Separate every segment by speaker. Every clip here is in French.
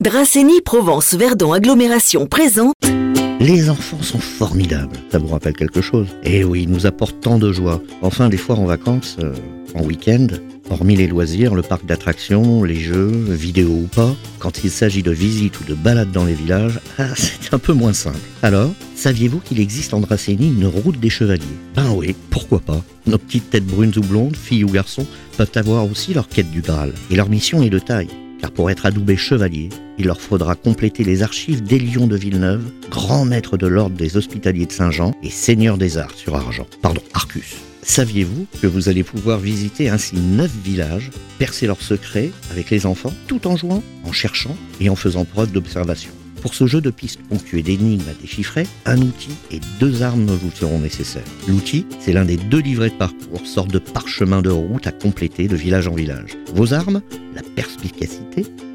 Speaker 1: Dracénie Provence Verdon Agglomération présente
Speaker 2: Les enfants sont formidables. Ça vous rappelle quelque chose? Eh oui, ils nous apportent tant de joie. Enfin, des fois en vacances, euh, en week-end, hormis les loisirs, le parc d'attractions, les jeux, vidéo ou pas, quand il s'agit de visites ou de balades dans les villages, ah, c'est un peu moins simple. Alors, saviez-vous qu'il existe en Dracénie une route des chevaliers? Ben oui, pourquoi pas? Nos petites têtes brunes ou blondes, filles ou garçons, peuvent avoir aussi leur quête du Graal. Et leur mission est de taille car pour être adoubé chevalier, il leur faudra compléter les archives d'Élion de Villeneuve, grand maître de l'ordre des hospitaliers de Saint-Jean et seigneur des arts sur Argent. Pardon, Arcus. Saviez-vous que vous allez pouvoir visiter ainsi neuf villages, percer leurs secrets avec les enfants, tout en jouant, en cherchant et en faisant preuve d'observation? Pour ce jeu de pistes ponctué d'énigmes à déchiffrer, un outil et deux armes vous seront nécessaires. L'outil, c'est l'un des deux livrets de parcours, sorte de parchemin de route à compléter de village en village. Vos armes, la perspicacité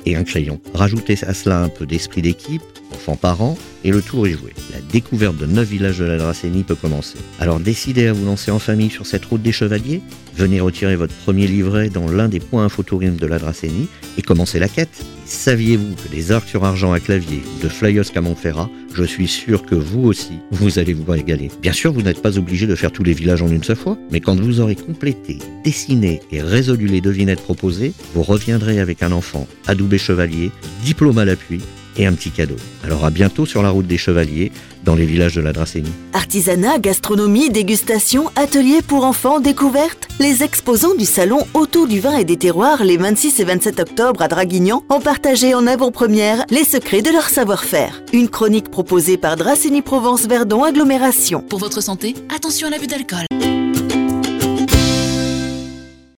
Speaker 2: et un crayon. Rajoutez à cela un peu d'esprit d'équipe, enfants-parents, et le tour est joué. La découverte de neuf villages de la Dracénie peut commencer. Alors décidez à vous lancer en famille sur cette route des chevaliers, venez retirer votre premier livret dans l'un des points photogrammes de la Dracénie et commencez la quête. Saviez-vous que des arcs sur argent à clavier de flyers à Montferrat, je suis sûr que vous aussi, vous allez vous régaler. Bien sûr, vous n'êtes pas obligé de faire tous les villages en une seule fois, mais quand vous aurez complété, dessiné et résolu les devinettes proposées, vous reviendrez avec un enfant adoubé chevalier, diplôme à l'appui et un petit cadeau. Alors à bientôt sur la route des chevaliers, dans les villages de la Dracénie.
Speaker 1: Artisanat, gastronomie, dégustation, ateliers pour enfants, découvertes. Les exposants du salon Autour du vin et des terroirs les 26 et 27 octobre à Draguignan ont partagé en avant-première les secrets de leur savoir-faire. Une chronique proposée par Dracénie Provence Verdon Agglomération.
Speaker 3: Pour votre santé, attention à l'abus d'alcool.